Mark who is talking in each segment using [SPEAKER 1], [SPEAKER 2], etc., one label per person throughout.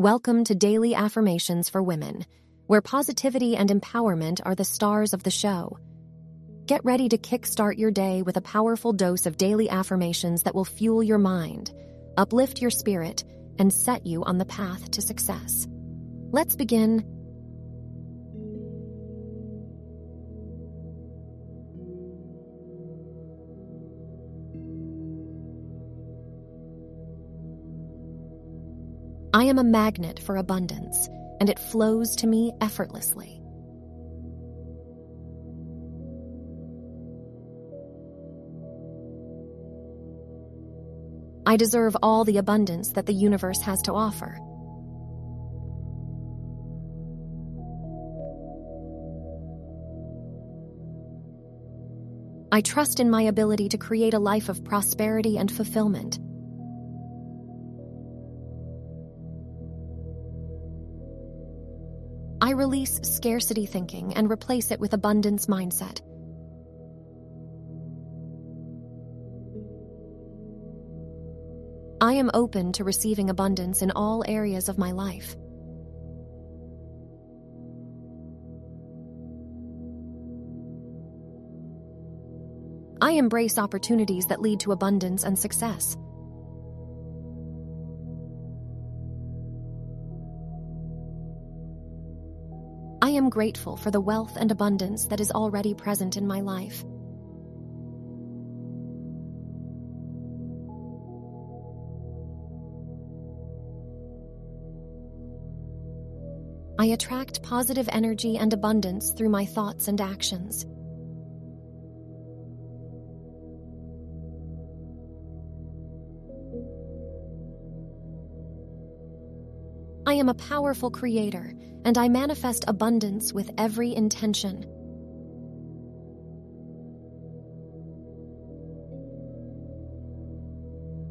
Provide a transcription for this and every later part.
[SPEAKER 1] Welcome to Daily Affirmations for Women, where positivity and empowerment are the stars of the show. Get ready to kickstart your day with a powerful dose of daily affirmations that will fuel your mind, uplift your spirit, and set you on the path to success. Let's begin. I am a magnet for abundance, and it flows to me effortlessly. I deserve all the abundance that the universe has to offer. I trust in my ability to create a life of prosperity and fulfillment. I release scarcity thinking and replace it with abundance mindset. I am open to receiving abundance in all areas of my life. I embrace opportunities that lead to abundance and success. I am grateful for the wealth and abundance that is already present in my life. I attract positive energy and abundance through my thoughts and actions. I am a powerful creator, and I manifest abundance with every intention.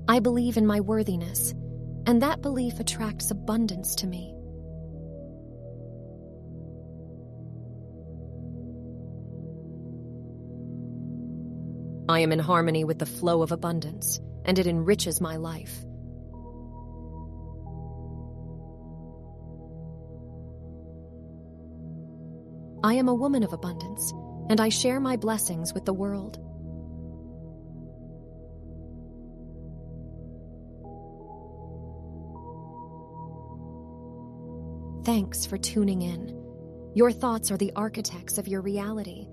[SPEAKER 1] I believe in my worthiness, and that belief attracts abundance to me. I am in harmony with the flow of abundance, and it enriches my life. I am a woman of abundance, and I share my blessings with the world. Thanks for tuning in. Your thoughts are the architects of your reality.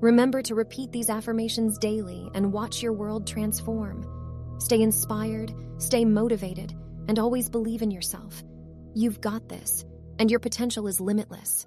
[SPEAKER 1] Remember to repeat these affirmations daily and watch your world transform. Stay inspired, stay motivated, and always believe in yourself. You've got this, and your potential is limitless.